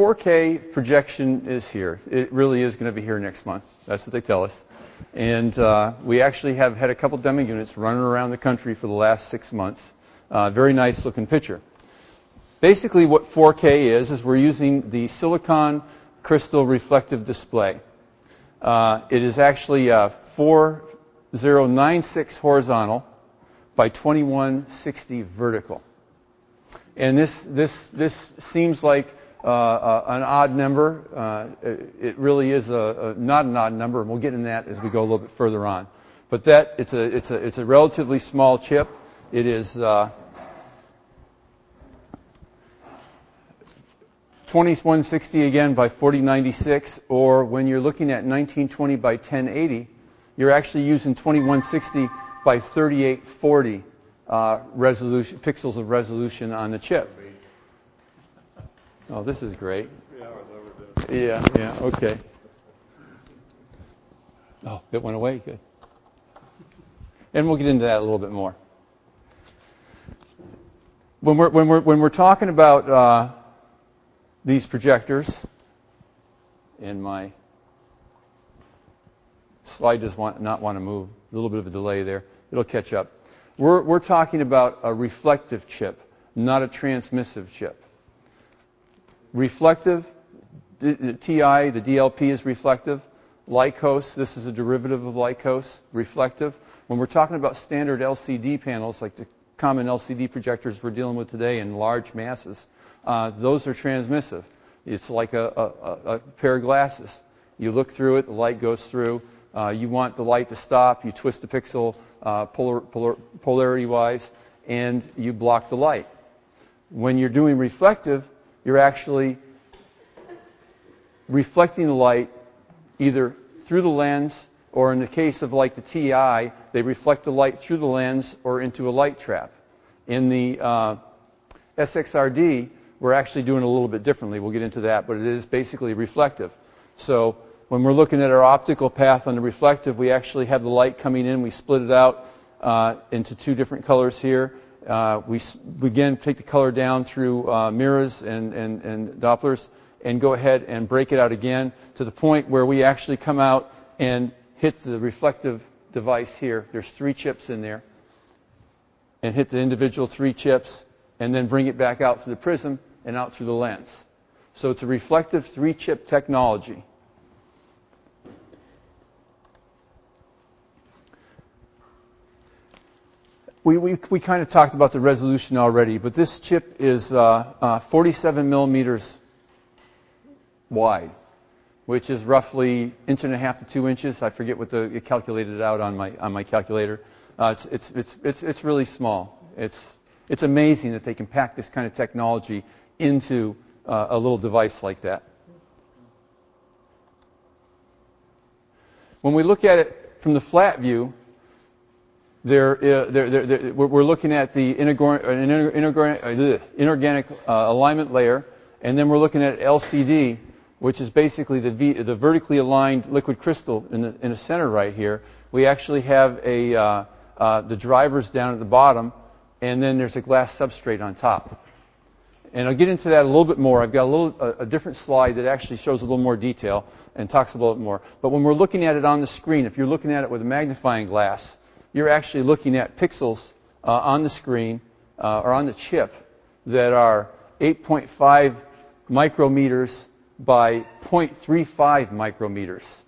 4K projection is here. It really is going to be here next month. That's what they tell us. And uh, we actually have had a couple demo units running around the country for the last six months. Uh, very nice looking picture. Basically, what 4K is, is we're using the silicon crystal reflective display. Uh, it is actually uh, 4096 horizontal by 2160 vertical. And this, this, this seems like an odd number. Uh, it really is not an odd number, and we'll get into that as we go a little bit further on. But that it's a relatively small chip. It is uh, 2160 again by 4096, or when you're looking at 1920 by 1080, you're actually using 2160 by 3840 uh, resolution pixels of resolution on the chip. Oh, this is great. Yeah, yeah, okay. Oh, it went away. Good. And we'll get into that a little bit more. When we're, when we're, when we're talking about uh, these projectors, and my slide does want, not want to move, a little bit of a delay there. It'll catch up. We're, we're talking about a reflective chip, not a transmissive chip. Reflective, TI, the DLP is reflective. LCoS, this is a derivative of LCoS, reflective. When we're talking about standard LCD panels, like the common LCD projectors we're dealing with today in large masses, uh, those are transmissive. It's like a, a, a, pair of glasses. You look through it, the light goes through. Uh, you want the light to stop, you twist the pixel uh, polar, polar, polarity wise, and you block the light. When you're doing reflective, you're actually reflecting the light either through the lens or in the case of like the TI, they reflect the light through the lens or into a light trap. In the uh, SXRD, we're actually doing a little bit differently. We'll get into that, but it is basically reflective. So when we're looking at our optical path on the reflective, we actually have the light coming in. We split it out uh, into two different colors here. Uh, we, again take the color down through uh, mirrors and, and, and Dopplers and go ahead and break it out again to the point where we actually come out and hit the reflective device here. There's three chips in there. And hit the individual three chips and then bring it back out through the prism and out through the lens. So it's a reflective three chip technology. We, we, we kind of talked about the resolution already, but this chip is uh, uh, 47 millimeters wide, which is roughly inch and a half to two inches. I forget what the it calculated out on my on my calculator. Uh, it's, it's, it's, it's, it's really small. It's, it's amazing that they can pack this kind of technology into uh, a little device like that. When we look at it from the flat view, they're, uh, they're, they're, we're looking at the inorganic, uh, inorganic uh, alignment layer, and then we're looking at LCD, which is basically the, v, the vertically aligned liquid crystal in the, in the center right here. We actually have a, uh, uh, the drivers down at the bottom, and then there's a glass substrate on top. And I'll get into that a little bit more. I've got a little a, a different slide that actually shows a little more detail and talks a little bit more. But when we're looking at it on the screen, if you're looking at it with a magnifying glass, you're actually looking at pixels uh, on the screen uh, or on the chip that are 8.5 micrometers by 0.35 micrometers.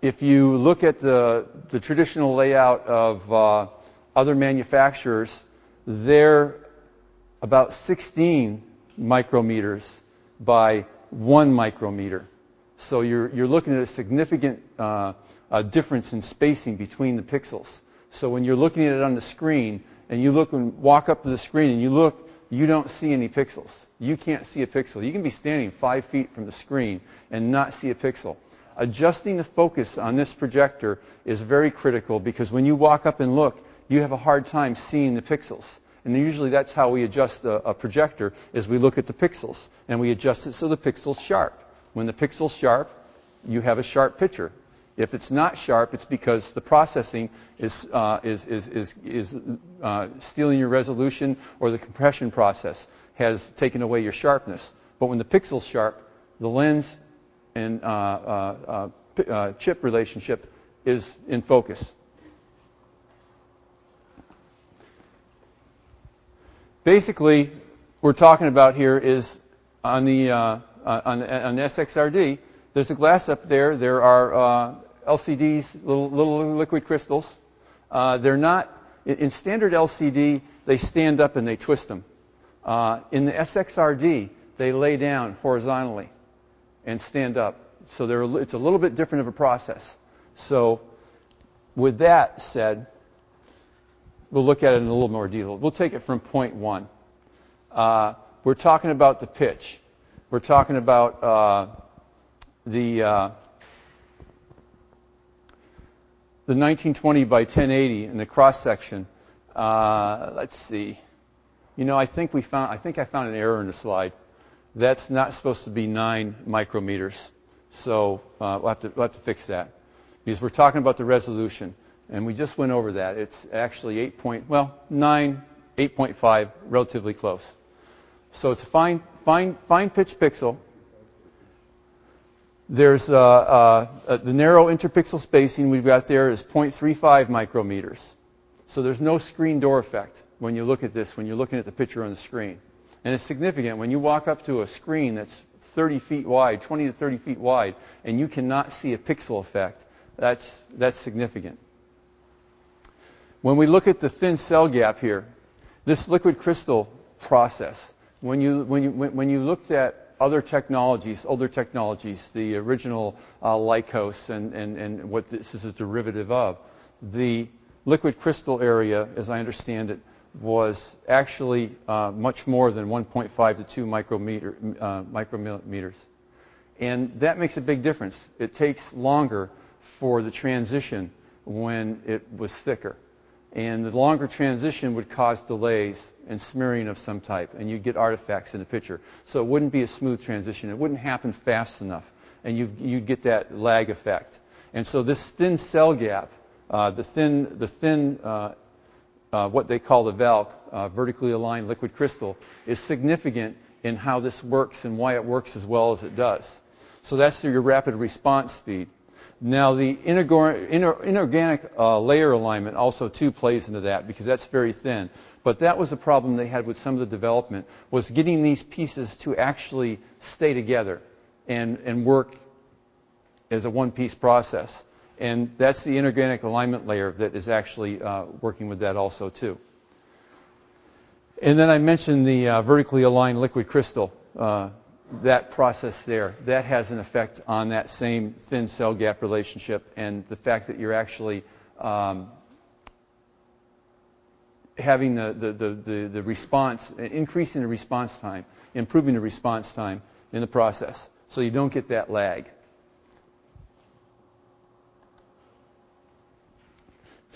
If you look at the, the traditional layout of uh, other manufacturers, they're about 16 micrometers by 1 micrometer. So you're, you're looking at a significant uh, uh, difference in spacing between the pixels. So when you're looking at it on the screen and you look and walk up to the screen and you look, you don't see any pixels. You can't see a pixel. You can be standing five feet from the screen and not see a pixel. Adjusting the focus on this projector is very critical because when you walk up and look, you have a hard time seeing the pixels. And usually that's how we adjust a, a projector is we look at the pixels and we adjust it so the pixel's sharp. When the pixel's sharp, you have a sharp picture. If it's not sharp, it's because the processing is, uh, is, is, is, is uh, stealing your resolution or the compression process has taken away your sharpness. But when the pixel's sharp, the lens and uh, uh, uh, uh chip relationship is in focus. Basically, we're talking about here is on the on, on SXRD. There's a glass up there. There are LCDs, little, little liquid crystals. they're not in standard LCD. They stand up and they twist them. in the SXRD, they lay down horizontally and stand up. So it's a little bit different of a process. So, with that said, we'll look at it in a little more detail. We'll take it from point one. Uh, we're talking about the pitch. We're talking about uh, the uh, the 1920 by 1080 in the cross section. Uh, let's see. You know, I think we found. I think I found an error in the slide that's not supposed to be 9 micrometers. So uh, we'll, have to, we'll have to fix that. Because we're talking about the resolution. And we just went over that. It's actually 8 point, well, 9, 8.5, relatively close. So it's a fine, fine, fine pitch pixel. There's uh, uh, uh the narrow interpixel spacing we've got there is 0.35 micrometers. So there's no screen door effect when you look at this, when you're looking at the picture on the screen. And it's significant when you walk up to a screen that's 30 feet wide, 20 to 30 feet wide, and you cannot see a pixel effect. That's, that's significant. When we look at the thin cell gap here, this liquid crystal process, when you, when you, when you looked at other technologies, older technologies, the original uh, LCoS and, what this is a derivative of, the liquid crystal area, as I understand it, was actually uh, much more than 1.5 to 2 micrometer, uh, micrometers. And that makes a big difference. It takes longer for the transition when it was thicker. And the longer transition would cause delays and smearing of some type, and you'd get artifacts in the picture. So it wouldn't be a smooth transition. It wouldn't happen fast enough, and you'd, you'd get that lag effect. And so this thin cell gap, uh, the thin, the thin uh, uh, what they call the VALC, uh, vertically aligned liquid crystal, is significant in how this works and why it works as well as it does. So that's your rapid response speed. Now the inorganic uh, layer alignment also too plays into that because that's very thin. But that was the problem they had with some of the development was getting these pieces to actually stay together and, and work as a one-piece process. And that's the inorganic alignment layer that is actually uh, working with that also too. And then I mentioned the uh, vertically aligned liquid crystal. That process there, that has an effect on that same thin cell gap relationship and the fact that you're actually um, having the, the, the, the, response, increasing the response time, improving the response time in the process. So you don't get that lag.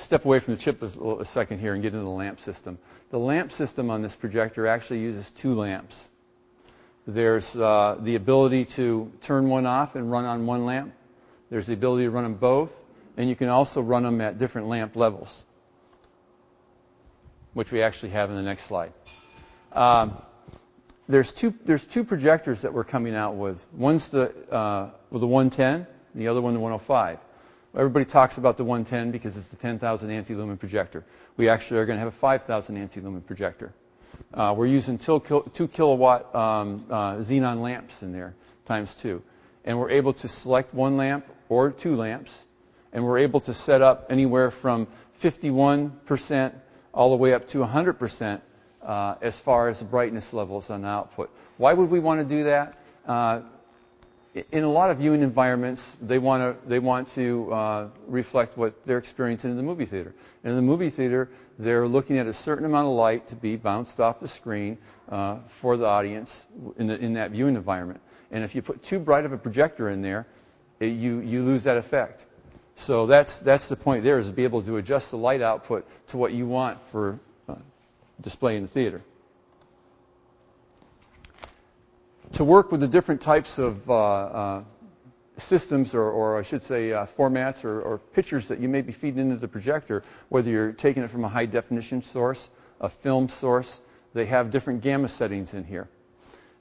step away from the chip a, second here and get into the lamp system. The lamp system on this projector actually uses two lamps. There's uh, the ability to turn one off and run on one lamp. There's the ability to run them both, and you can also run them at different lamp levels, which we actually have in the next slide. Um, there's two there's two projectors that we're coming out with. One's the uh, the 110, the other one the 105. Everybody talks about the 110 because it's the 10,000 ANSI lumen projector. We actually are going to have a 5,000 ANSI lumen projector. Uh, we're using two, two kilowatt um, uh, xenon lamps in there, times two. And we're able to select one lamp or two lamps, and we're able to set up anywhere from 51% all the way up to 100% uh, as far as the brightness levels on the output. Why would we want to do that? Uh, in a lot of viewing environments, they want to they want to uh, reflect what they're experiencing in the movie theater. And in the movie theater, they're looking at a certain amount of light to be bounced off the screen uh, for the audience in, the, in that viewing environment. And if you put too bright of a projector in there, it, you you lose that effect. So that's that's the point. There is to be able to adjust the light output to what you want for uh, display in the theater. to work with the different types of uh, uh, systems, or, or, I should say, uh, formats or, or, pictures that you may be feeding into the projector, whether you're taking it from a high definition source, a film source, they have different gamma settings in here.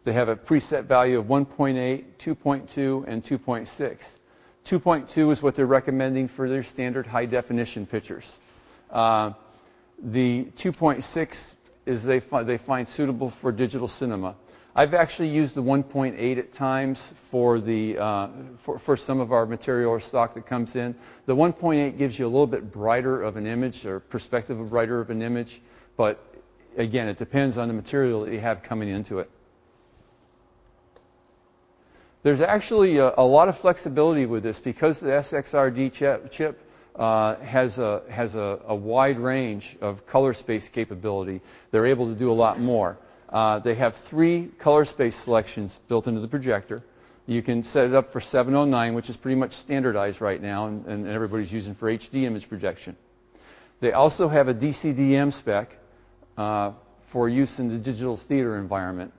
They have a preset value of 1.8, 2.2, and 2.6. 2.2 is what they're recommending for their standard high definition pictures. Uh, the 2.6 is they, fi- they find suitable for digital cinema. I've actually used the 1.8 at times for, the, uh, for, for some of our material or stock that comes in. The 1.8 gives you a little bit brighter of an image or perspective of brighter of an image, but again, it depends on the material that you have coming into it. There's actually a, a lot of flexibility with this because the SXRD chip, chip uh, has, a, has a, a, wide range of color space capability. They're able to do a lot more. Uh, they have three color space selections built into the projector. You can set it up for 709, which is pretty much standardized right now, and, and everybody's using for HD image projection. They also have a DCDM spec uh, for use in the digital theater environment,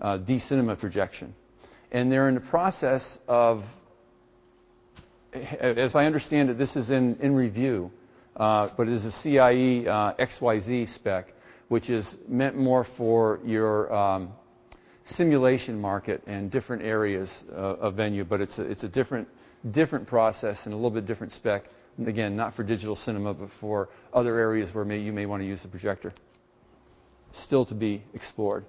uh, D-cinema projection. And they're in the process of, as I understand it, this is in, in review, uh, but it is a CIE uh, XYZ spec which is meant more for your um, simulation market and different areas uh, of venue, but it's a, it's a different, different process and a little bit different spec. Again, not for digital cinema, but for other areas where may, you may want to use the projector. Still to be explored.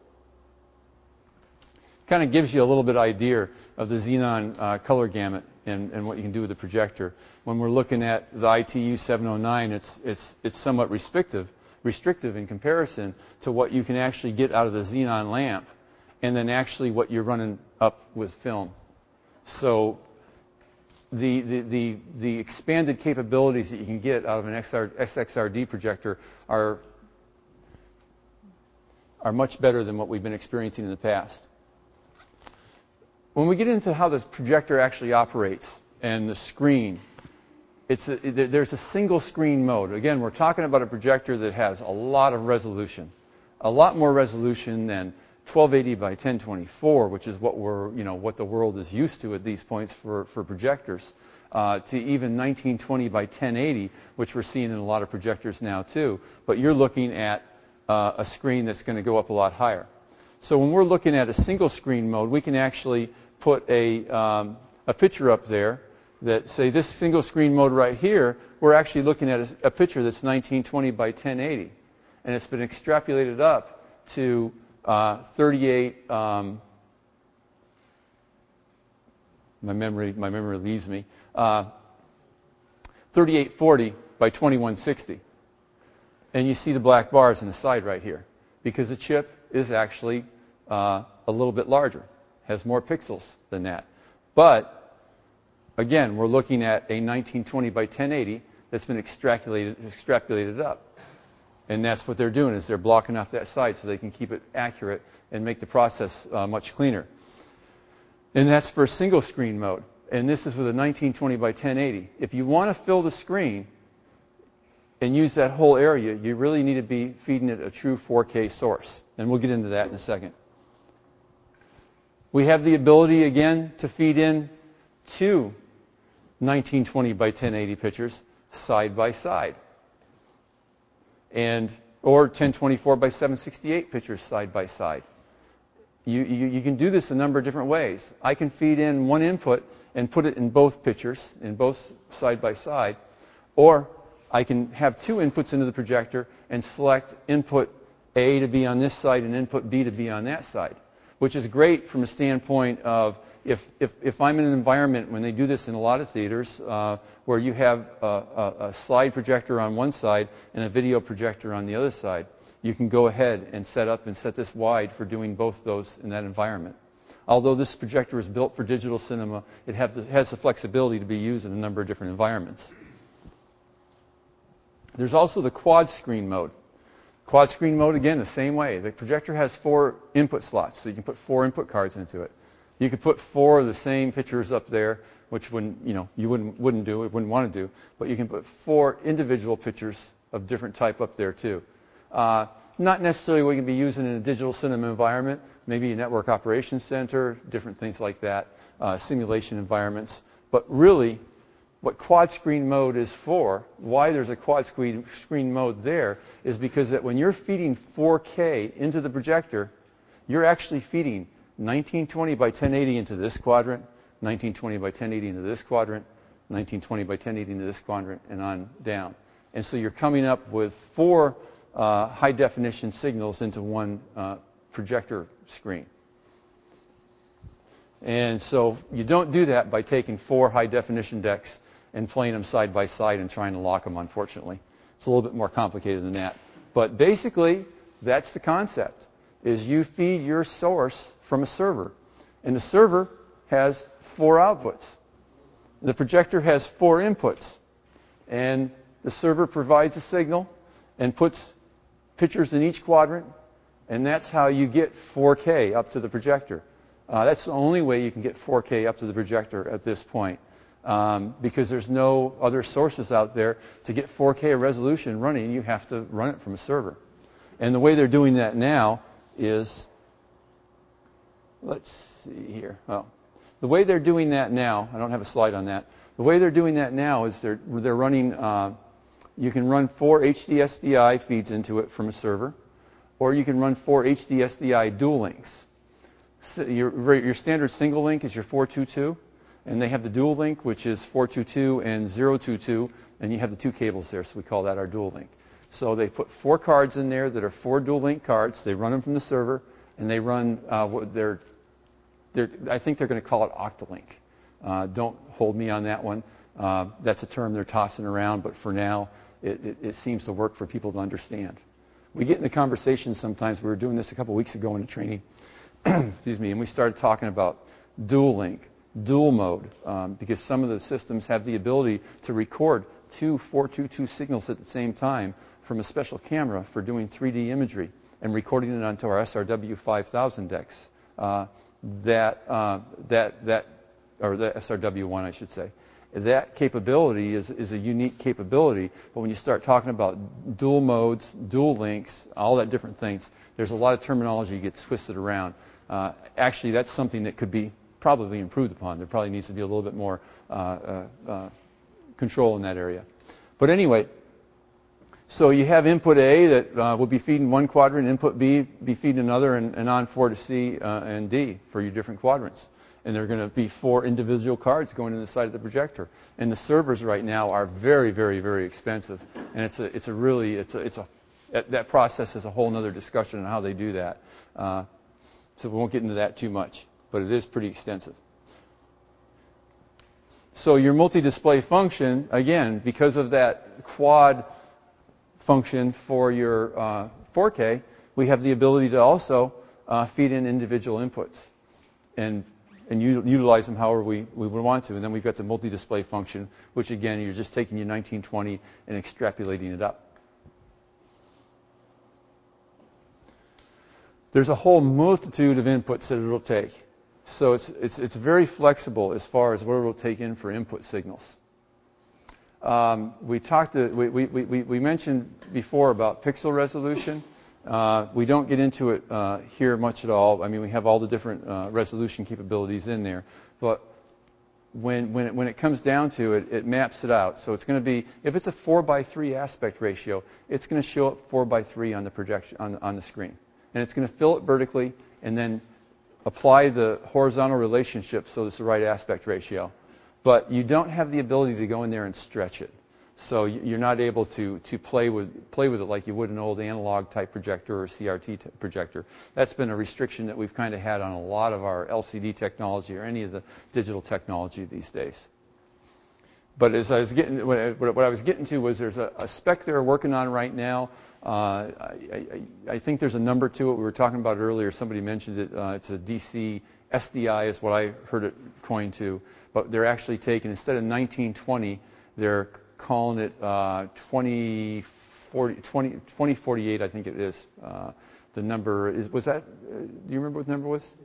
Kind of gives you a little bit idea of the xenon uh, color gamut and, and, what you can do with the projector. When we're looking at the ITU 709, it's, it's, it's somewhat restrictive restrictive in comparison to what you can actually get out of the xenon lamp and then actually what you're running up with film. So the, the, the, the expanded capabilities that you can get out of an XR, SXRD projector are, are much better than what we've been experiencing in the past. When we get into how this projector actually operates and the screen, it's a, there's a single screen mode. Again, we're talking about a projector that has a lot of resolution, a lot more resolution than 1280 by 1024, which is what we're, you know, what the world is used to at these points for, for projectors, uh, to even 1920 by 1080, which we're seeing in a lot of projectors now too. But you're looking at uh, a screen that's going to go up a lot higher. So when we're looking at a single screen mode, we can actually put a, um, a picture up there that say this single screen mode right here, we're actually looking at a, a picture that's 1920 by 1080. And it's been extrapolated up to uh, 38, um, my memory, my memory leaves me, uh, 3840 by 2160. And you see the black bars on the side right here because the chip is actually uh, a little bit larger, has more pixels than that. But Again, we're looking at a 1920 by 1080 that's been extrapolated, extrapolated up. And that's what they're doing is they're blocking off that side so they can keep it accurate and make the process uh, much cleaner. And that's for single screen mode. And this is with a 1920 by 1080. If you want to fill the screen and use that whole area, you really need to be feeding it a true 4K source. And we'll get into that in a second. We have the ability again to feed in two 1920 by 1080 pictures side by side. And, or 1024 by 768 pictures side by side. You, you, you, can do this a number of different ways. I can feed in one input and put it in both pictures, in both side by side, or I can have two inputs into the projector and select input A to be on this side and input B to be on that side, which is great from a standpoint of if, if, if I'm in an environment, when they do this in a lot of theaters, uh, where you have a, a, a, slide projector on one side and a video projector on the other side, you can go ahead and set up and set this wide for doing both those in that environment. Although this projector is built for digital cinema, it has the, has the flexibility to be used in a number of different environments. There's also the quad screen mode. Quad screen mode, again, the same way. The projector has four input slots, so you can put four input cards into it. You could put four of the same pictures up there, which wouldn't, you know, you wouldn't, wouldn't do, it wouldn't want to do, but you can put four individual pictures of different type up there too. Uh, not necessarily what you can be using in a digital cinema environment, maybe a network operations center, different things like that, uh, simulation environments. But really, what quad screen mode is for, why there's a quad screen, screen mode there, is because that when you're feeding 4K into the projector, you're actually feeding 1920 by 1080 into this quadrant, 1920 by 1080 into this quadrant, 1920 by 1080 into this quadrant, and on down. And so you're coming up with four uh, high definition signals into one uh, projector screen. And so you don't do that by taking four high definition decks and playing them side by side and trying to lock them, unfortunately. It's a little bit more complicated than that. But basically, that's the concept, is you feed your source from a server. And the server has four outputs. The projector has four inputs. And the server provides a signal and puts pictures in each quadrant. And that's how you get 4K up to the projector. Uh, that's the only way you can get 4K up to the projector at this point. Um, because there's no other sources out there to get 4K resolution running. You have to run it from a server. And the way they're doing that now is, let's see here. Oh, the way they're doing that now, I don't have a slide on that. The way they're doing that now is they're they're running. Uh, you can run four HDSDI feeds into it from a server, or you can run four HDSDI dual links. So your, your standard single link is your 422, and they have the dual link, which is 422 and 022, and you have the two cables there, so we call that our dual link. So they put four cards in there that are four dual link cards. They run them from the server, and they run uh, their, I think they're going to call it Octalink. Uh, don't hold me on that one. Uh, that's a term they're tossing around, but for now, it, it, it, seems to work for people to understand. We get in the conversation sometimes. We were doing this a couple weeks ago in a training, excuse me, and we started talking about dual link, dual mode, um, because some of the systems have the ability to record two 422 signals at the same time from a special camera for doing 3D imagery and recording it onto our SRW 5000 decks. Uh, that, uh, that, that, or the SRW1, I should say. That capability is, is a unique capability, but when you start talking about dual modes, dual links, all that different things, there's a lot of terminology gets twisted around. Uh, actually, that's something that could be probably improved upon. There probably needs to be a little bit more uh, uh, uh, control in that area. But anyway, so you have input A that uh, will be feeding one quadrant, input B be feeding another, and, and on four to C uh, and D for your different quadrants. And there are going to be four individual cards going to the side of the projector. And the servers right now are very, very, very expensive. And it's a, it's a really, it's a, it's a, that process is a whole other discussion on how they do that. Uh, so we won't get into that too much, but it is pretty extensive. So your multi-display function, again, because of that quad function for your uh, 4K, we have the ability to also uh, feed in individual inputs and, and u- utilize them however we, we would want to. And then we've got the multi-display function, which again, you're just taking your 1920 and extrapolating it up. There's a whole multitude of inputs that it'll take. So it's, it's, it's very flexible as far as what it'll take in for input signals. Um, we talked. To, we, we, we, we, mentioned before about pixel resolution. Uh, we don't get into it uh, here much at all. I mean, we have all the different uh, resolution capabilities in there, but when when it, when it comes down to it, it maps it out. So it's going to be if it's a four by three aspect ratio, it's going to show up four by three on the projection on, on the screen, and it's going to fill it vertically and then apply the horizontal relationship so it's the right aspect ratio but you don't have the ability to go in there and stretch it. So you're not able to, to play, with, play with it like you would an old analog type projector or CRT projector. That's been a restriction that we've kind of had on a lot of our LCD technology or any of the digital technology these days. But as I was getting, what I, what I was getting to was there's a, a, spec they're working on right now. Uh, I, think there's a number to it. We were talking about it earlier. Somebody mentioned it. Uh, it's a DC SDI is what I heard it coined to but they're actually taking, instead of 1920, they're calling it uh, 2040, 20, 2048, I think it is. Uh, the number is, was that, uh, do you remember what the number was?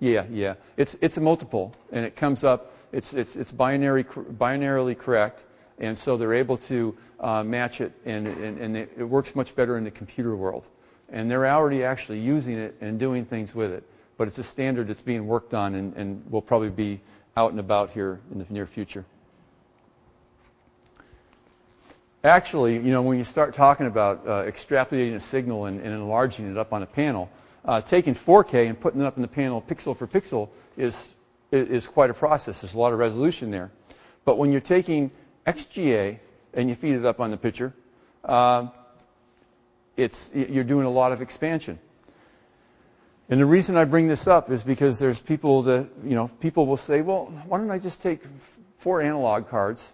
Yeah, yeah. It's, it's a multiple, and it comes up, it's, it's, it's binary, binarily correct, and so they're able to uh, match it, and, and, and it, it works much better in the computer world. And they're already actually using it and doing things with it. But it's a standard that's being worked on and, and will probably be out and about here in the near future. Actually, you know, when you start talking about uh, extrapolating a signal and, and, enlarging it up on a panel, Uh, taking 4K and putting it up in the panel pixel for pixel is, is quite a process. There's a lot of resolution there. But when you're taking XGA and you feed it up on the picture, uh, it's, you're doing a lot of expansion. And the reason I bring this up is because there's people that, you know, people will say, well, why don't I just take four analog cards?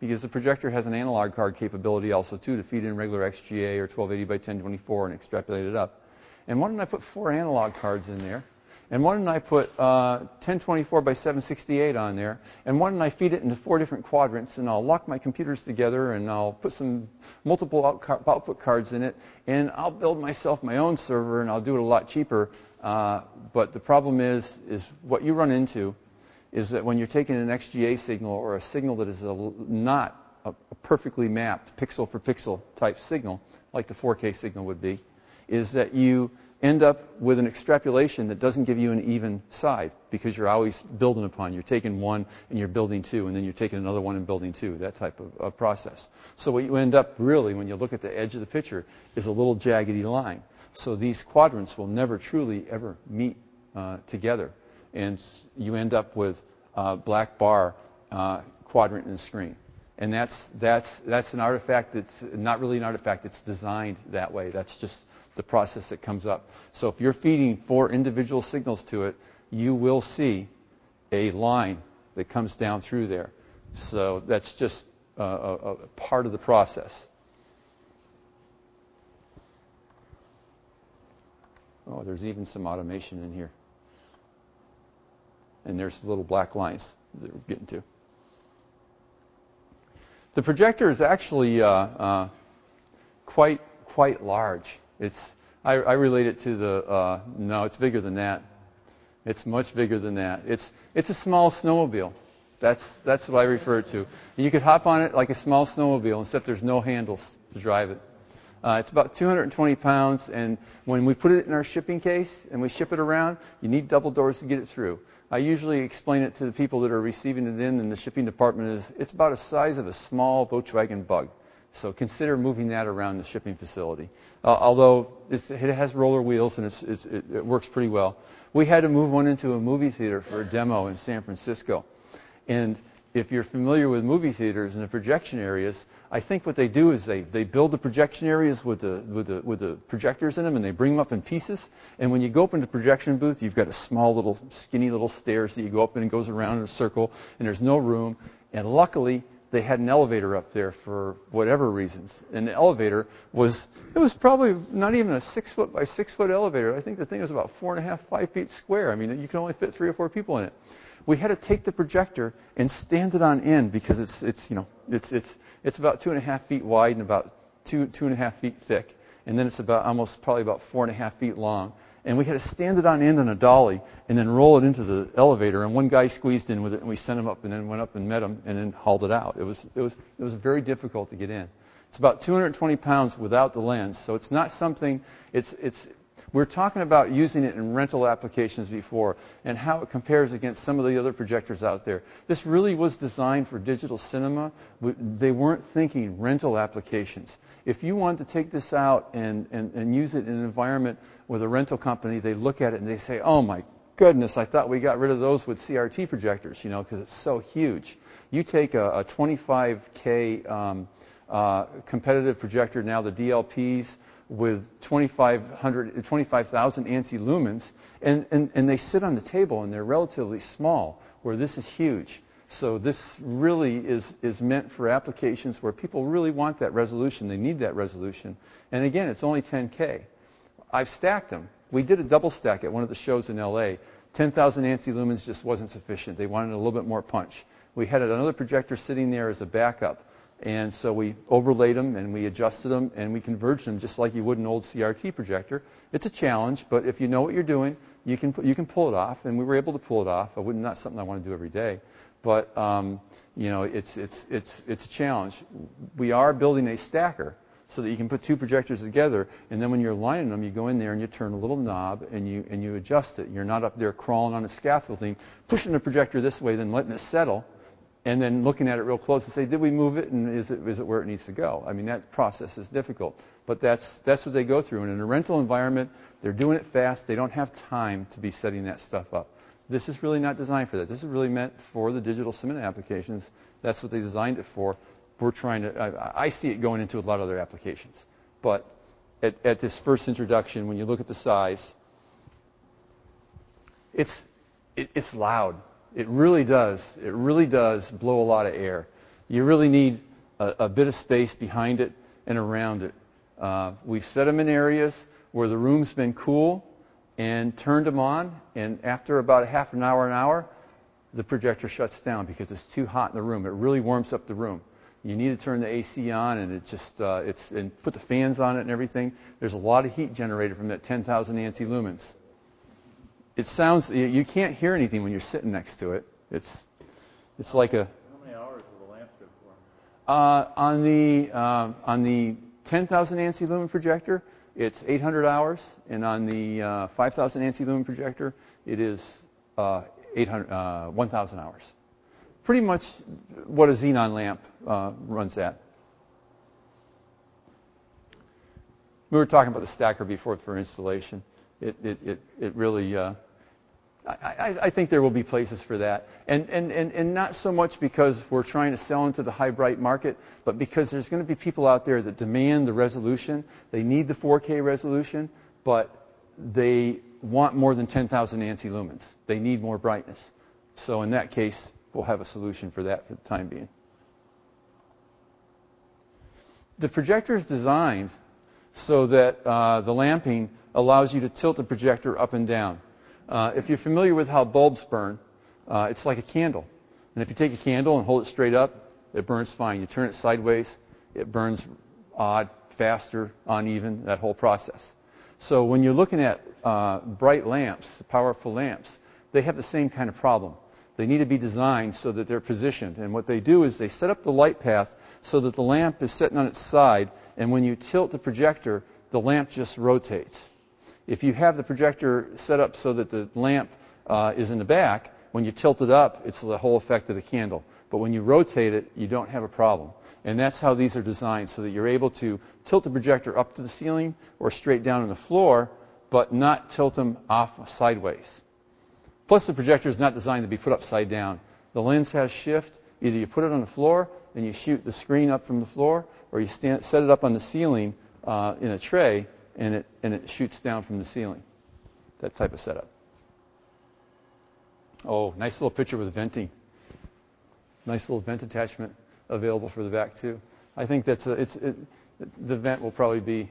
Because the projector has an analog card capability also too to feed in regular XGA or 1280 by 1024 and extrapolate it up. And why don't I put four analog cards in there? And why don't I put uh, 1024 by 768 on there? And why don't I feed it into four different quadrants? And I'll lock my computers together and I'll put some multiple out output cards in it. And I'll build myself my own server and I'll do it a lot cheaper. Uh, but the problem is, is what you run into is that when you're taking an XGA signal or a signal that is a, not a, a perfectly mapped pixel for pixel type signal, like the 4K signal would be, is that you end up with an extrapolation that doesn't give you an even side because you're always building upon. You're taking one and you're building two, and then you're taking another one and building two, that type of, of process. So what you end up really, when you look at the edge of the picture, is a little jaggedy line. So these quadrants will never truly ever meet uh, together. And you end up with uh, black bar uh, quadrant in the screen. And that's, that's, that's an artifact that's not really an artifact, it's designed that way. That's just the process that comes up. So if you're feeding four individual signals to it, you will see a line that comes down through there. So that's just a, a part of the process. Oh, there's even some automation in here. And there's little black lines that we're getting to. The projector is actually uh, uh, quite quite large. It's, I, I relate it to the, uh, no, it's bigger than that. It's much bigger than that. It's, it's a small snowmobile. That's, that's what I refer to. You could hop on it like a small snowmobile, except there's no handles to drive it. Uh, it's about 220 pounds, and when we put it in our shipping case and we ship it around, you need double doors to get it through. I usually explain it to the people that are receiving it in in the shipping department is it's about the size of a small Volkswagen bug. So consider moving that around the shipping facility. Uh, although it has roller wheels and it's, it's, it, it works pretty well. We had to move one into a movie theater for a demo in San Francisco. And if you're familiar with movie theaters and the projection areas, I think what they do is they, they build the projection areas with the, with, the, with the projectors in them and they bring them up in pieces. And when you go up into the projection booth, you've got a small little, skinny little stairs that you go up and it goes around in a circle and there's no room. And luckily, they had an elevator up there for whatever reasons. And the elevator was, it was probably not even a six foot by six foot elevator. I think the thing was about four and a half, five feet square. I mean, you can only fit three or four people in it. We had to take the projector and stand it on end because it's, it's, you know, it's, it's, it's about two and a half feet wide and about two, two and a half feet thick. And then it's about almost probably about four and a half feet long and we had to stand it on end on a dolly and then roll it into the elevator. And one guy squeezed in with it, and we sent him up, and then went up and met him, and then hauled it out. It was it was it was very difficult to get in. It's about 220 pounds without the lens, so it's not something. It's it's we're talking about using it in rental applications before and how it compares against some of the other projectors out there. This really was designed for digital cinema. They weren't thinking rental applications. If you want to take this out and, and, and use it in an environment with a rental company, they look at it and they say, oh my goodness, I thought we got rid of those with CRT projectors, you know, because it's so huge. You take a, a 25K um, uh, competitive projector now, the DLPs, with 2,500, 25,000 ANSI lumens, and, and, and they sit on the table and they're relatively small, where this is huge. So this really is, is meant for applications where people really want that resolution. They need that resolution. And again, it's only 10K. I've stacked them. We did a double stack at one of the shows in LA. 10,000 ANSI lumens just wasn't sufficient. They wanted a little bit more punch. We had another projector sitting there as a backup. And so we overlaid them and we adjusted them and we converged them just like you would an old CRT projector. It's a challenge, but if you know what you're doing, you can, you can pull it off. And we were able to pull it off. I wouldn't, not something I want to do every day. But, um, you know, it's, it's, it's, it's a challenge. We are building a stacker so that you can put two projectors together. And then when you're aligning them, you go in there and you turn a little knob and you, and you adjust it. You're not up there crawling on a scaffolding, pushing the projector this way, then letting it settle and then looking at it real close and say, did we move it and is it, is it where it needs to go? I mean, that process is difficult, but that's, that's what they go through. And in a rental environment, they're doing it fast. They don't have time to be setting that stuff up. This is really not designed for that. This is really meant for the digital cinema applications. That's what they designed it for. We're trying to, I, I see it going into a lot of other applications. But at, at this first introduction, when you look at the size, it's, it, it's loud. It really does. It really does blow a lot of air. You really need a, a bit of space behind it and around it. Uh, we've set them in areas where the room's been cool and turned them on, and after about a half an hour, an hour, the projector shuts down because it's too hot in the room. It really warms up the room. You need to turn the AC on, and it just uh, it's and put the fans on it and everything. There's a lot of heat generated from that 10,000 ANSI lumens it sounds you can't hear anything when you're sitting next to it. It's it's like a. How many hours will the lamp good for? Uh, on the um, on the 10,000 ANSI lumen projector, it's 800 hours, and on the uh, 5,000 ANSI lumen projector, it is uh, 800 uh, 1,000 hours. Pretty much what a xenon lamp uh, runs at. We were talking about the stacker before for installation. It it it, it really uh, I, I, think there will be places for that. And, and, and, and not so much because we're trying to sell into the high bright market, but because there's going to be people out there that demand the resolution. They need the 4K resolution, but they want more than 10,000 ANSI lumens. They need more brightness. So in that case, we'll have a solution for that for the time being. The projector is designed so that uh, the lamping allows you to tilt the projector up and down. Uh, if you're familiar with how bulbs burn, uh, it's like a candle. And if you take a candle and hold it straight up, it burns fine. You turn it sideways, it burns odd, faster, uneven, that whole process. So when you're looking at uh, bright lamps, powerful lamps, they have the same kind of problem. They need to be designed so that they're positioned. And what they do is they set up the light path so that the lamp is sitting on its side, and when you tilt the projector, the lamp just rotates. If you have the projector set up so that the lamp uh, is in the back, when you tilt it up, it's the whole effect of the candle. But when you rotate it, you don't have a problem. And that's how these are designed, so that you're able to tilt the projector up to the ceiling or straight down on the floor, but not tilt them off sideways. Plus, the projector is not designed to be put upside down. The lens has shift. Either you put it on the floor and you shoot the screen up from the floor, or you stand, set it up on the ceiling uh, in a tray and it, and it shoots down from the ceiling. That type of setup. Oh, nice little picture with venting. Nice little vent attachment available for the back too. I think that's a, it's it, the vent will probably be.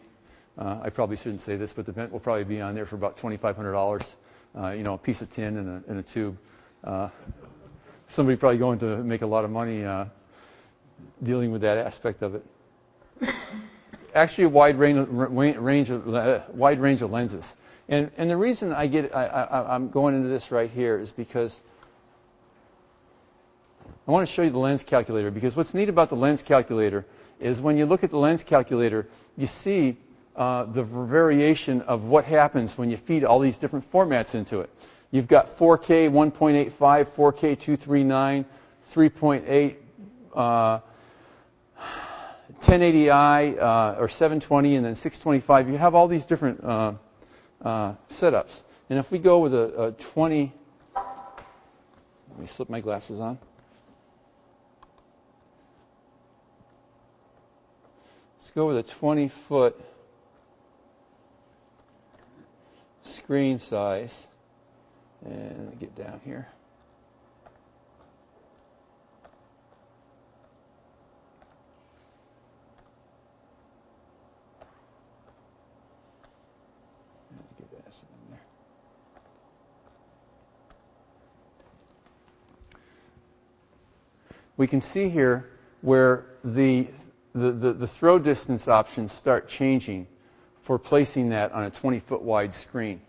Uh, I probably shouldn't say this, but the vent will probably be on there for about twenty-five hundred dollars. Uh, you know, a piece of tin and a, and a tube. Uh, somebody probably going to make a lot of money uh, dealing with that aspect of it actually a wide range, range of, uh, wide range of lenses. And, and the reason I get, I, I'm going into this right here is because I want to show you the lens calculator because what's neat about the lens calculator is when you look at the lens calculator, you see uh, the variation of what happens when you feed all these different formats into it. You've got 4K 1.85, 4K 239, 3.8, uh, 1080i uh, or 720 and then 625, you have all these different uh, uh, setups. And if we go with a, a 20, let me slip my glasses on. Let's go with a 20 foot screen size and get down here. We can see here where the, the, the, the throw distance options start changing for placing that on a 20 foot wide screen.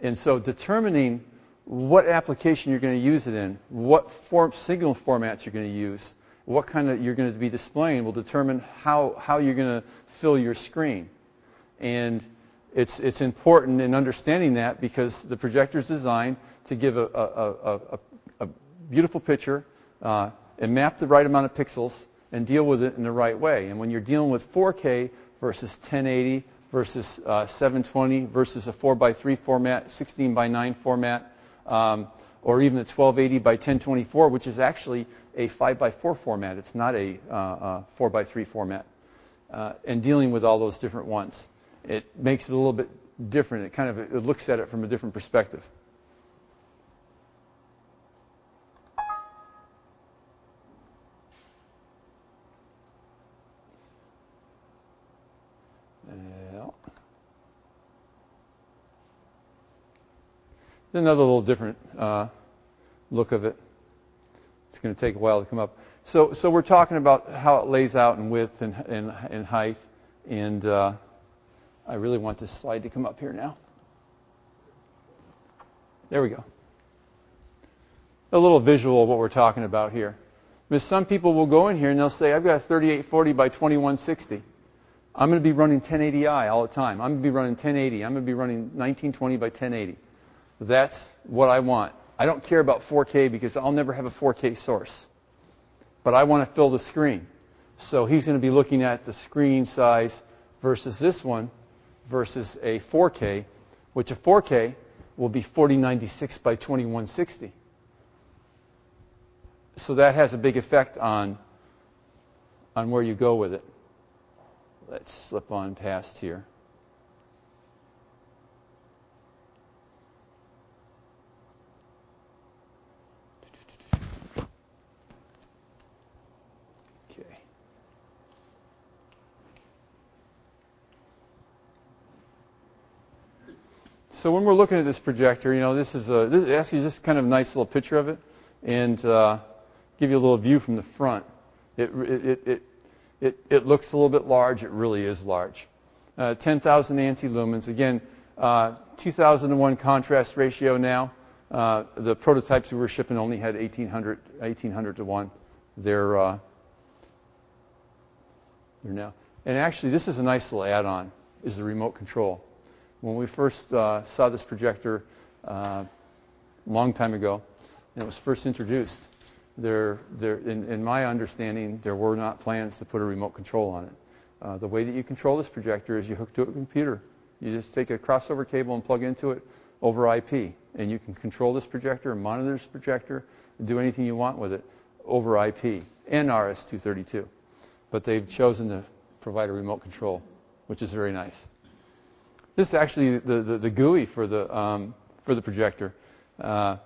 And so determining what application you're going to use it in, what form, signal formats you're going to use, what kind of you're going to be displaying will determine how, how you're going to fill your screen. And it's, it's important in understanding that because the projector is designed to give a, a, a, a beautiful picture uh, and map the right amount of pixels and deal with it in the right way. And when you're dealing with 4K versus 1080 versus uh, 720 versus a 4x3 format, 16 by 9 format, um, or even a 1280 by 1024, which is actually a 5x4 format. It's not a uh, uh, 4x3 format. And dealing with all those different ones, it makes it a little bit different. It kind of it looks at it from a different perspective. Another little different uh, look of it. It's going to take a while to come up. So, so we're talking about how it lays out in width and, and, and height. And uh, I really want this slide to come up here now. There we go. A little visual of what we're talking about here. Because some people will go in here and they'll say, I've got a 3840 by 2160. I'm going to be running 1080i all the time. I'm going to be running 1080. I'm going to be running 1920 by 1080. That's what I want. I don't care about 4K because I'll never have a 4K source. But I want to fill the screen. So he's going to be looking at the screen size versus this one versus a 4K, which a 4K will be 4096 by 2160. So that has a big effect on, on where you go with it. Let's slip on past here. So when we're looking at this projector, you know, this is a, this, actually just kind of a nice little picture of it, and uh, give you a little view from the front. It, it, it, it, it looks a little bit large. It really is large. Uh, 10,000 ANSI lumens. Again, uh, 2001 contrast ratio now. Uh, the prototypes we were shipping only had 1800, 1800 to 1. They're, uh, they're now. And actually, this is a nice little add-on, is the remote control. When we first uh, saw this projector uh, a long time ago, and it was first introduced, there, there, in, in, my understanding, there were not plans to put a remote control on it. Uh, the way that you control this projector is you hook to a computer. You just take a crossover cable and plug into it over IP, and you can control this projector monitor this projector, and do anything you want with it over IP and RS-232. But they've chosen to provide a remote control, which is very nice. This is actually the, the, the GUI for the, um, for the projector. Uh,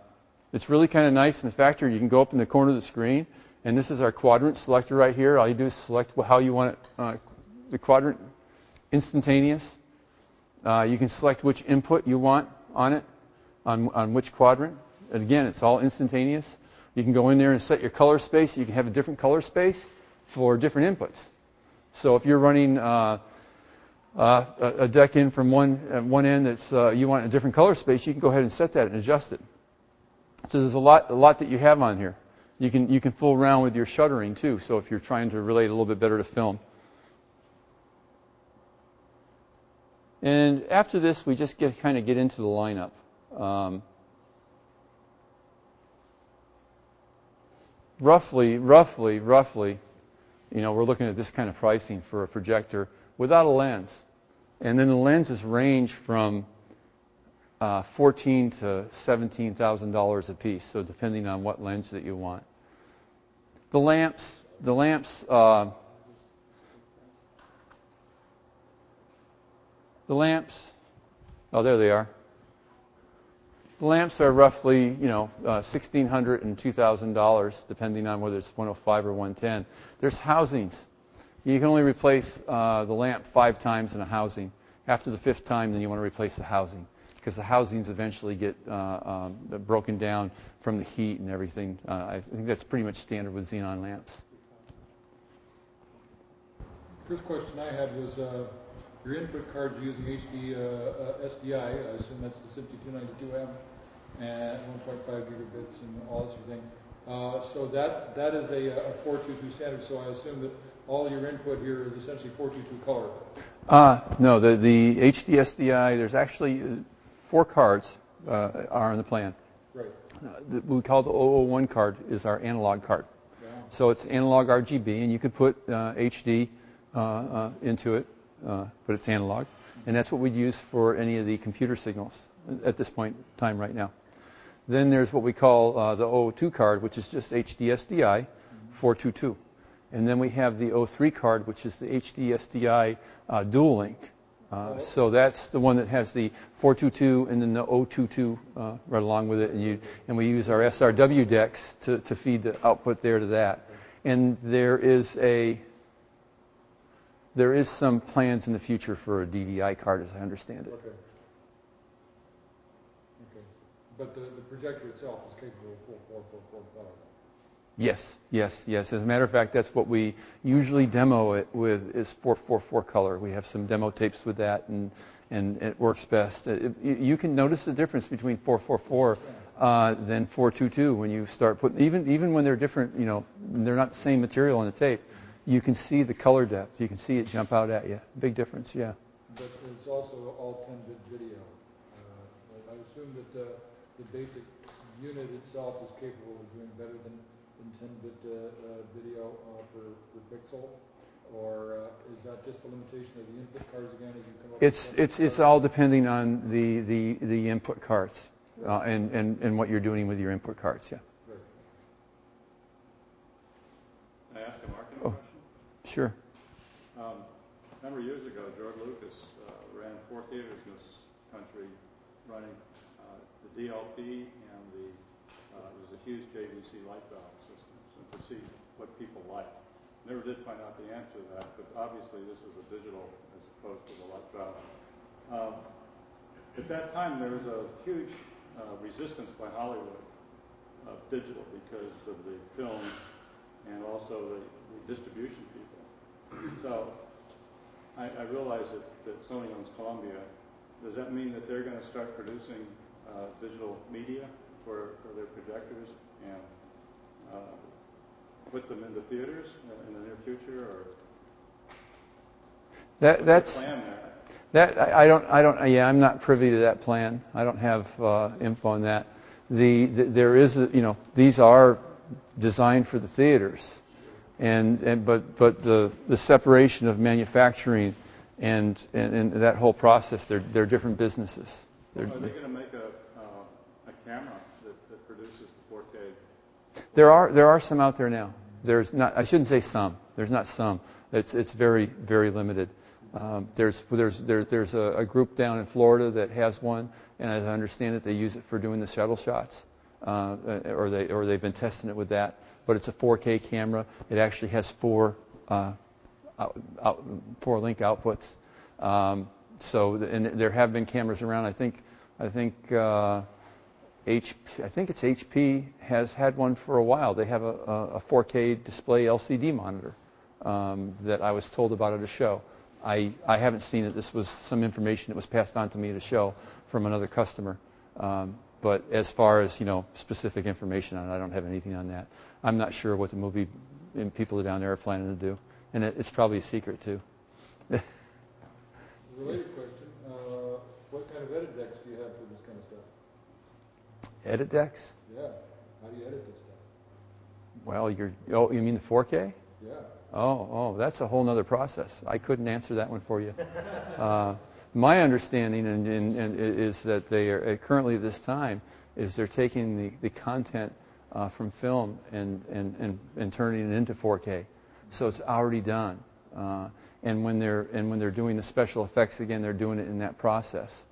it's really kind of nice in the factory. You can go up in the corner of the screen, and this is our quadrant selector right here. All you do is select how you want it, uh, the quadrant instantaneous. Uh, you can select which input you want on it, on, on which quadrant. And again, it's all instantaneous. You can go in there and set your color space. You can have a different color space for different inputs. So if you're running uh, uh, a, deck in from one, uh, one end that's uh, you want a different color space, you can go ahead and set that and adjust it. So there's a lot, a lot that you have on here. You can, you can fool around with your shuttering too, so if you're trying to relate a little bit better to film. And after this, we just get, kind of get into the lineup. Um, roughly, roughly, roughly, you know, we're looking at this kind of pricing for a projector without a lens. And then the lenses range from uh, fourteen to seventeen thousand dollars a piece. So depending on what lens that you want. The lamps, the lamps, uh, the lamps. Oh, there they are. The lamps are roughly, you know, uh, $1,600 and $2,000, depending on whether it's 105 or 110. There's housings. You can only replace uh, the lamp five times in a housing. After the fifth time, then you want to replace the housing because the housings eventually get uh, um, broken down from the heat and everything. Uh, I think that's pretty much standard with xenon lamps. First question I had was uh, your input cards using HD uh, SDI. I assume that's the SMPTE 292M and 1.5 gigabits and all this sort of thing. Uh, so that that is a, a 422 standard. So I assume that all your input here is essentially 422 color. Uh, no, the, the HDSDI, there's actually uh, four cards uh, are on the plan. Right. we call the 001 card is our analog card. Yeah. So it's analog RGB, and you could put uh, HD uh, uh, into it, uh, but it's analog. And that's what we'd use for any of the computer signals at this point in time right now. Then there's what we call uh, the 002 card, which is just HDSDI 422. And then we have the O3 card, which is the HD SDI uh, dual link. Uh, so that's the one that has the 422 and then the 022 uh, right along with it. And, you, and, we use our SRW decks to, to feed the output there to that. And there is a there is some plans in the future for a DDI card, as I understand it. Okay. okay. But the, the projector itself is capable of 44445. Yes, yes, yes. As a matter of fact, that's what we usually demo it with is 444 color. We have some demo tapes with that, and, and it works best. It, you can notice the difference between 444 uh, than 422 when you start putting, even, even when they're different, you know, they're not the same material on the tape, you can see the color depth. You can see it jump out at you. Big difference, yeah. But it's also all 10-bit video. Uh, I assume that uh, the basic unit itself is capable of doing better than, than 10-bit uh, uh, video uh, per, per pixel, or uh, is that just a limitation of the input cards again as you come up? It's, with it's, it's all depending on the, the, the input cards uh, and, and, and what you're doing with your input cards, yeah. Right. Can I ask a marketing Oh. question? Sure. Um, a number of years ago, George Lucas uh, ran four theaters in this country, running uh, the DLP and the uh, it was a Hughes JVC light valve system, so to see what people liked. Never did find out the answer to that, but obviously this is a digital as opposed to the valve. Um, at that time, there was a huge uh, resistance by Hollywood of digital because of the film and also the, the distribution people. So I, I realize that, that Sony owns Columbia. Does that mean that they're going to start producing uh, digital media for, for their projectors and uh, put them into theaters in the near future, or That, that's, the plan there? That I I don't. I don't. Yeah, I'm not privy to that plan. I don't have uh, info on that. The, the there is. A, you know, these are designed for the theaters, and, and but but the the separation of manufacturing and and, and that whole process. They're they're different businesses. They're, Are they going to make a, uh, a camera that, that produces 4K? There are there are some out there now. There's not. I shouldn't say some. There's not some. It's it's very very limited. Um, there's there's there, there's a, a group down in Florida that has one, and as I understand it, they use it for doing the shuttle shots, uh, or they or they've been testing it with that. But it's a 4K camera. It actually has four uh, out, out, four link outputs. Um, so and there have been cameras around. I think I think. Uh, HP, I think it's HP has had one for a while. They have a, a, a 4K display LCD monitor um, that I was told about at a show. I, I haven't seen it. This was some information that was passed on to me at a show from another customer. Um, but as far as you know, specific information on it, I don't have anything on that. I'm not sure what the movie and people down there are planning to do, and it, it's probably a secret too. Related question, uh, what kind of edit decks do you have for this kind of stuff? Edit decks? Yeah, how do you edit this stuff? Well, you're. Oh, you mean the 4K? Yeah. Oh, oh, that's a whole other process. I couldn't answer that one for you. Uh, my understanding and, and, and is that they are currently at this time is they're taking the, the content uh, from film and, and, and, and turning it into 4K. So it's already done. Uh, and when they're and when they're doing the special effects again, they're doing it in that process.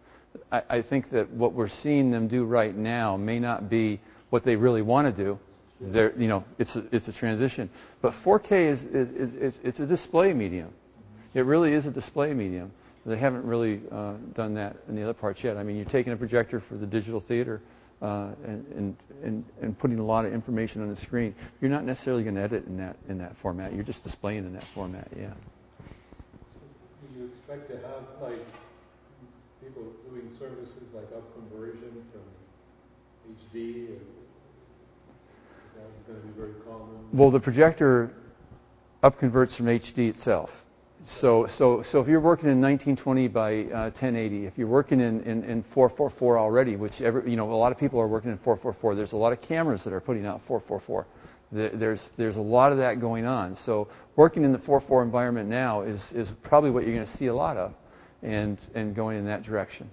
I, I think that what we're seeing them do right now may not be what they really want to do. They're, you know, it's a, it's a transition. But 4K is, is, is, is it's a display medium. It really is a display medium. They haven't really uh, done that in the other parts yet. I mean, you're taking a projector for the digital theater uh, and, and, and, and putting a lot of information on the screen. You're not necessarily going to edit in that, in that format. You're just displaying in that format, yeah. Do you expect to have like people doing services like upconversion from HD? Is that going to be very common? Well, the projector upconverts from HD itself. So, so, so if you're working in 1920 by uh, 1080, if you're working in, in, in 444 already, which every, you know, a lot of people are working in 444, there's a lot of cameras that are putting out 444. There's, there's a lot of that going on. So working in the 4.4 environment now is, is probably what you're going to see a lot of and, and going in that direction.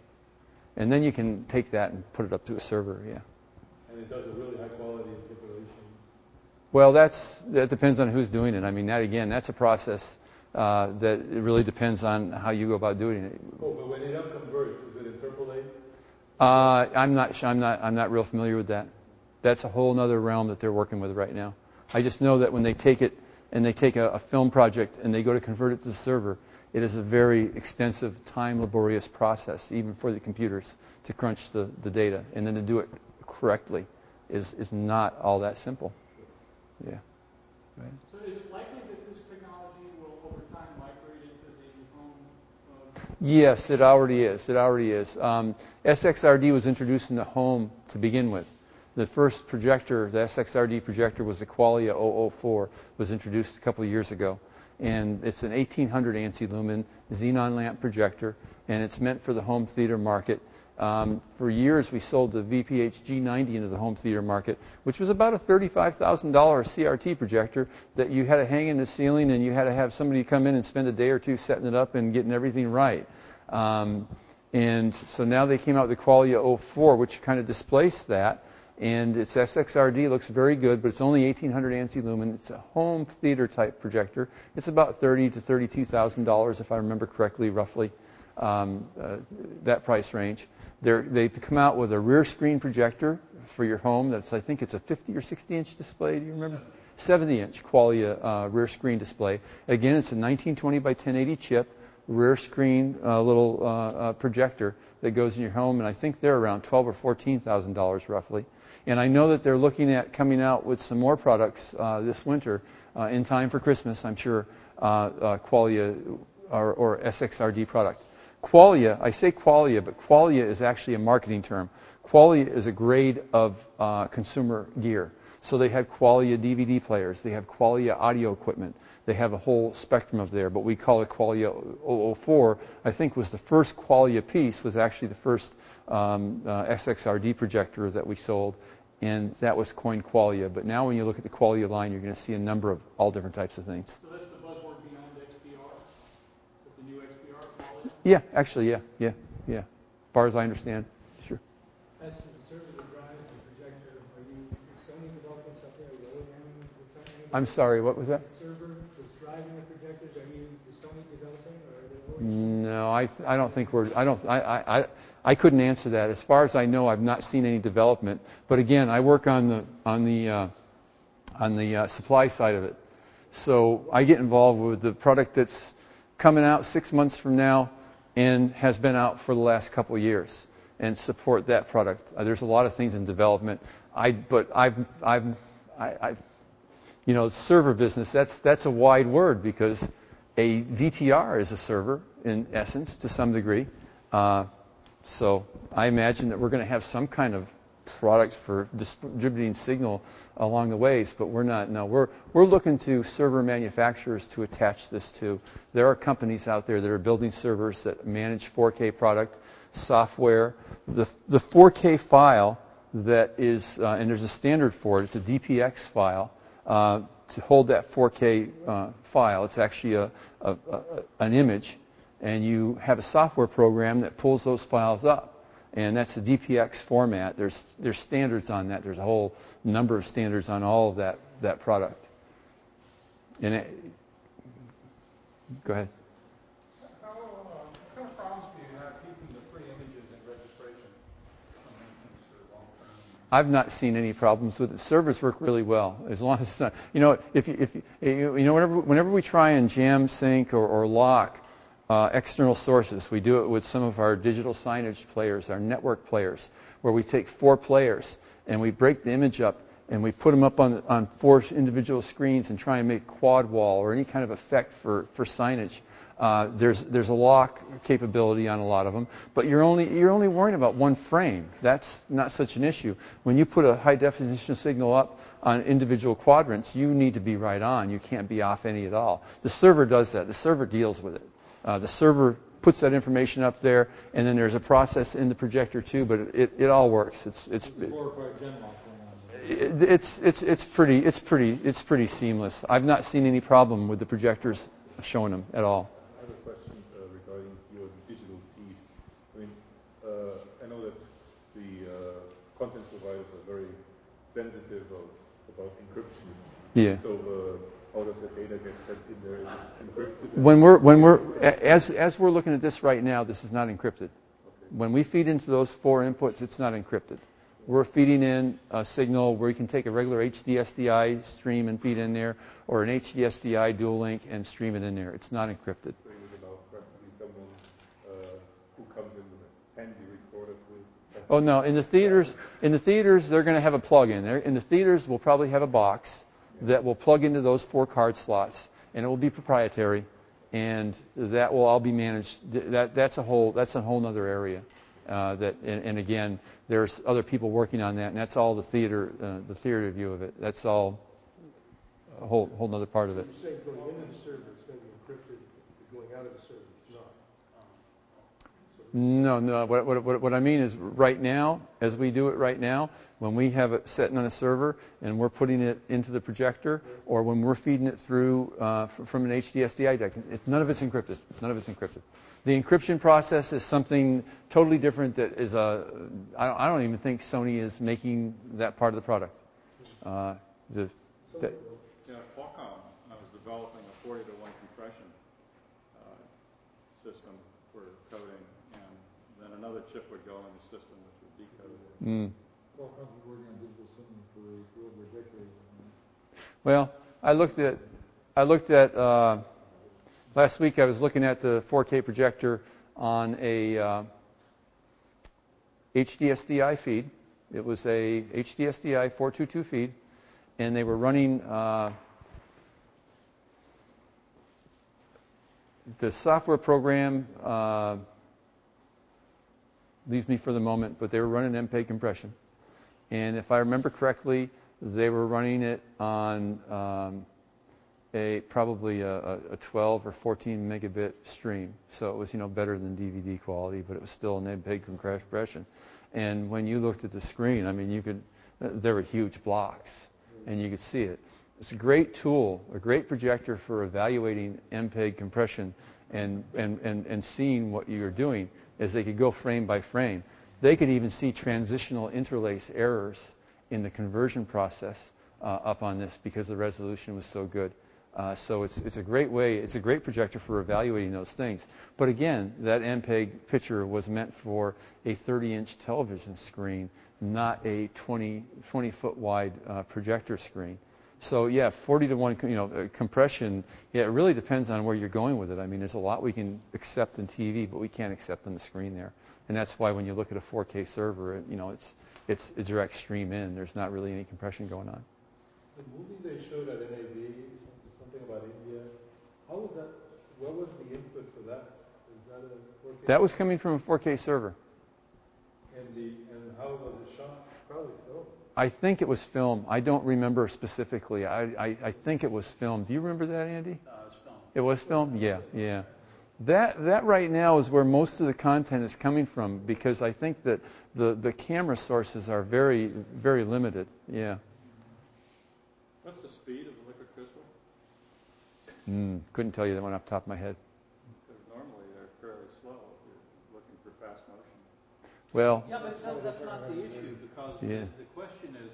And then you can take that and put it up to a server, yeah. And it does a really high quality interpolation. Well, that's, that depends on who's doing it. I mean, that again, that's a process uh, that it really depends on how you go about doing it. Oh, but when it upconverts, does it interpolate? Uh, I'm not. I'm not. I'm not real familiar with that. That's a whole other realm that they're working with right now. I just know that when they take it and they take a, a film project and they go to convert it to the server, it is a very extensive, time laborious process, even for the computers, to crunch the, the data. And then to do it correctly is, is not all that simple. Yeah. Right. So is it likely that this technology will, over time, migrate into the home? Uh, yes, it already is. It already is. Um, SXRD was introduced in the home to begin with. The first projector, the SXRD projector, was the Qualia 004, was introduced a couple of years ago. And it's an 1800 ANSI lumen xenon lamp projector, and it's meant for the home theater market. Um, for years, we sold the VPH G90 into the home theater market, which was about a $35,000 CRT projector that you had to hang in the ceiling and you had to have somebody come in and spend a day or two setting it up and getting everything right. Um, and so now they came out with the Qualia 04, which kind of displaced that and its SXRD looks very good, but it's only 1800 ANSI lumen. It's a home theater type projector. It's about thirty to thirty-two thousand dollars, if I remember correctly, roughly um, uh, that price range. They're, they've come out with a rear screen projector for your home. That's I think it's a 50 or 60 inch display. Do you remember? 70 inch Qualia uh, rear screen display. Again, it's a 1920 by 1080 chip rear screen uh, little uh, uh, projector that goes in your home, and I think they're around 12 or 14 thousand dollars roughly. And I know that they're looking at coming out with some more products uh, this winter uh, in time for Christmas, I'm sure, uh, uh Qualia or, or, SXRD product. Qualia, I say Qualia, but Qualia is actually a marketing term. Qualia is a grade of consumer gear. So they have Qualia DVD players, they have Qualia audio equipment, they have a whole spectrum of there, but we call it Qualia 004. I think was the first Qualia piece, was actually the first um, uh, SXRD projector that we sold and that was coined Qualia. But now when you look at the Qualia line, you're going to see a number of all different types of things. So that's the buzzword beyond XPR? The new XPR Qualia? Yeah, actually, yeah, yeah, yeah. As far as I understand, sure. As to the server that drives the projector, are you Sony developing something? Are you OEM designing? I'm sorry, what was that? The server that's driving the projectors, are you Sony developing or are they No, I, I don't think we're, I don't, I, I, I couldn't answer that. As far as I know, I've not seen any development. But again, I work on the on the uh, on the uh, supply side of it, so I get involved with the product that's coming out six months from now and has been out for the last couple of years and support that product. Uh, there's a lot of things in development. I but I've I've I, I you know server business that's that's a wide word because a VTR is a server in essence to some degree. Uh, so I imagine that we're going to have some kind of product for distributing signal along the ways, but we're not. No, we're we're looking to server manufacturers to attach this to. There are companies out there that are building servers that manage 4K product software. The the 4K file that is, uh, and there's a standard for it. It's a DPX file. Uh, to hold that 4K uh, file, it's actually a, a, a, an image and you have a software program that pulls those files up. And that's the DPX format. There's, there's standards on that. There's a whole number of standards on all of that, that product. And it, go ahead. How, uh, what kind of problems do you have keeping the free images in registration? I've not seen any problems with it. Servers work really well as long as it's not. You know, if you, if you, you know, whenever whenever we try and jam sync or, or lock, uh, external sources. We do it with some of our digital signage players, our network players, where we take four players and we break the image up and we put them up on, on four individual screens and try and make quad wall or any kind of effect for, for signage. Uh, there's there's a lock capability on a lot of them, but you're only you're only worrying about one frame. That's not such an issue. When you put a high definition signal up on individual quadrants, you need to be right on. You can't be off any at all. The server does that. The server deals with it. Uh, the server puts that information up there, and then there's a process in the projector too. But it, it all works. It's it's. It's a glorified gen lock going on. It, it's it's it's pretty it's pretty it's pretty seamless. I've not seen any problem with the projectors showing them at all. I have a question uh, regarding your digital feed. I mean, uh, I know that the uh, content providers are very sensitive of, about encryption. Yeah. So uh, how does the data get in there? Is it encrypted? When we're when we're as as we're looking at this right now, this is not encrypted. When we feed into those four inputs, it's not encrypted. We're feeding in a signal where you can take a regular HDSDI stream and feed in there, or an HDSDI dual link and stream it in there. It's not encrypted. So it would allow practically someone uh, who comes in with a handy recorder to. Oh no! In the theaters, in the theaters, they're going to have a plug-in. There, in the theaters, we'll probably have a box that will plug into those four card slots, and it will be proprietary, and that will all be managed. That that's a whole that's a whole other area. Uh, that and, and again, there's other people working on that, and that's all the theater uh, the theater view of it. That's all a whole whole other part of it. You're going into the server, it's going to be encrypted. Going out of the server. No, no. What, what, what, what I mean is, right now, as we do it right now, when we have it sitting on a server and we're putting it into the projector, or when we're feeding it through uh, from an HDSDI deck, it's, none of it's encrypted. None of it's encrypted. The encryption process is something totally different. That is a. I don't, I don't even think Sony is making that part of the product. Uh, the, that, Yeah, Qualcomm uh, was developing a 40 to 1 compression uh, system for coding, and then another chip would go in the system which would decode it. mm. Qualcomm's working on digital signal for for over a decade. Well, I looked at, I looked at, uh, last week I was looking at the 4K projector on a uh, HDSDI feed. It was a HDSDI 422 feed, and they were running uh, the software program. Leaves me for the moment, but they were running MPEG compression. And if I remember correctly, they were running it on um, a probably a, a- a 12 or 14 megabit stream. So it was you know better than DVD quality, but it was still an MPEG compression. And when you looked at the screen, I mean, you could there were huge blocks, and you could see it. It's a great tool, a great projector for evaluating MPEG compression and, and, and, and seeing what you're doing as they could go frame by frame. They could even see transitional interlace errors in the conversion process uh, up on this because the resolution was so good. Uh, so it's, it's a great way, it's a great projector for evaluating those things. But again, that MPEG picture was meant for a 30 inch television screen, not a 20, 20 foot wide uh, projector screen. So yeah, 40 to 1 you know, uh, compression, yeah, it really depends on where you're going with it. I mean, there's a lot we can accept in TV, but we can't accept on the screen there. And that's why when you look at a 4K server, it, you know, it's, it's a direct stream in. There's not really any compression going on. The movie they showed at NAB, something, something about India, how was that, what was the input for that? Is that a 4K? That was coming from a 4K server. And the, and how was it shot? Probably film. I think it was film. I don't remember specifically. I, I, I think it was film. Do you remember that, Andy? It was film? Yeah, yeah. That, that right now is where most of the content is coming from because I think that the, the camera sources are very, very limited. Yeah. What's the speed of the liquid crystal? Mm, couldn't tell you that one off the top of my head. Because normally they're fairly slow if you're looking for fast motion. Well, Yeah, but no, that's not the issue, because Yeah. the, the question is,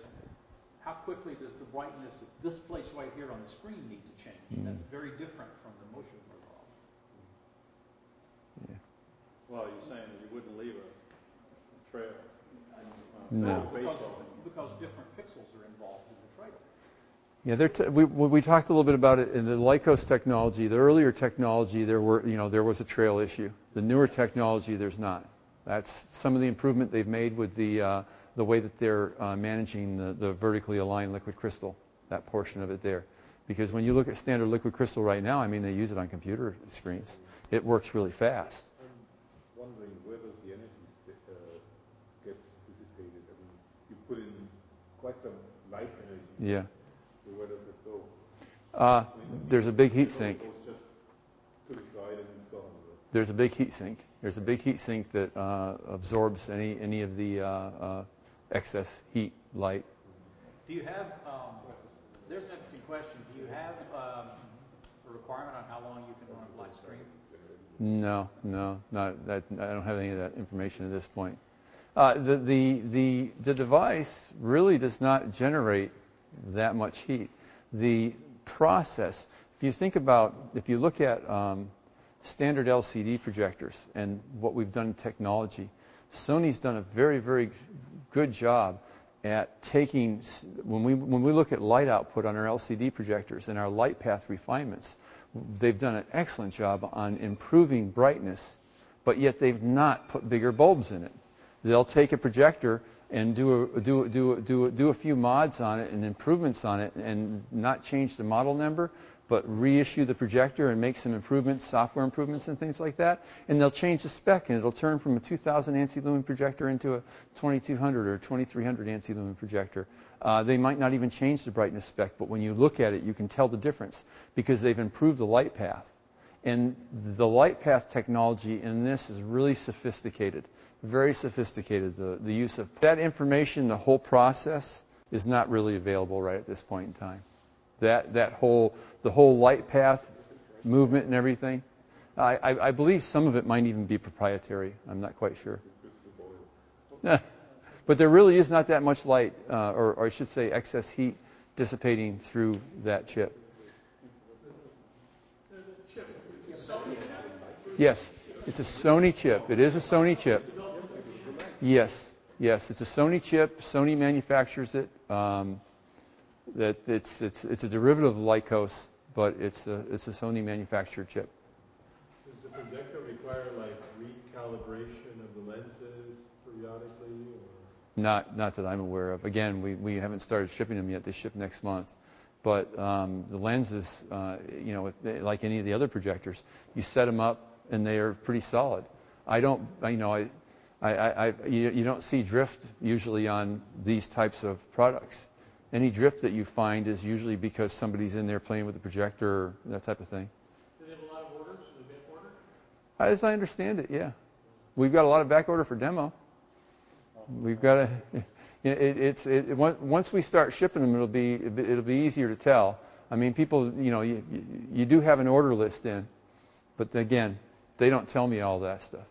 how quickly does the brightness of this place right here on the screen need to change? Mm. That's very different from the motion protocol. Yeah. Well, you're saying that you wouldn't leave a trail. uh, No. Because, because different pixels are involved in the trail. Yeah, they're t- we, we talked a little bit about it in the LCoS technology. The earlier technology, there were you know there was a trail issue. The newer technology, there's not. That's some of the improvement they've made with the uh, the way that they're uh, managing the, vertically aligned liquid crystal, that portion of it there. Because when you look at standard liquid crystal right now, I mean, they use it on computer screens. It works really fast. I'm wondering where does the energy uh, get dissipated? I mean, you put in quite some light energy. Yeah. Where does it go? Uh, there's a big heat sink. It goes just to the side and it's gone. There's a big heat sink. There's a big heat sink that uh, absorbs any, any of the uh, uh, excess heat, light. Do you have, um, there's an interesting question. Do you have um, a requirement on how long you can run a black screen? No, no, not that. I don't have any of that information at this point. Uh, the, the, the, the device really does not generate that much heat. The process, if you think about, if you look at um, standard LCD projectors and what we've done in technology, Sony's done a very, very good job at taking, when we, when we look at light output on our LCD projectors and our light path refinements, they've done an excellent job on improving brightness, but yet they've not put bigger bulbs in it. They'll take a projector and do a few mods on it and improvements on it and not change the model number, but reissue the projector and make some improvements, software improvements and things like that. And they'll change the spec and it'll turn from a 2000 ANSI lumen projector into a 2200 or 2300 ANSI lumen projector. Uh, they might not even change the brightness spec, but when you look at it, you can tell the difference because they've improved the light path. And the light path technology in this is really sophisticated, very sophisticated. The, the use of that information, the whole process, is not really available right at this point in time. That, that whole, the whole light path movement and everything, I, I, believe some of it might even be proprietary. I'm not quite sure. but there really is not that much light, uh, or, or I should say excess heat dissipating through that chip. Yes, it's a Sony chip. It is a Sony chip. Yes, yes, it's a Sony chip. Sony manufactures it. Um, that it's it's it's a derivative of LCoS, but it's a it's a Sony manufactured chip. Does the projector require like recalibration of the lenses periodically? Or? Not not that I'm aware of. Again, we, we haven't started shipping them yet. They ship next month. But um, the lenses, uh, you know, like any of the other projectors, you set them up and they are pretty solid. I don't, you know, I, I, I, I you, you don't see drift usually on these types of products. Any drift that you find is usually because somebody's in there playing with the projector or that type of thing. Do they have a lot of orders? Do they back order? As I understand it, yeah. We've got a lot of back order for demo. We've got a, it, it's it, it, once we start shipping them, it'll be it'll be easier to tell. I mean, people, you know, you, you do have an order list in, but again, they don't tell me all that stuff.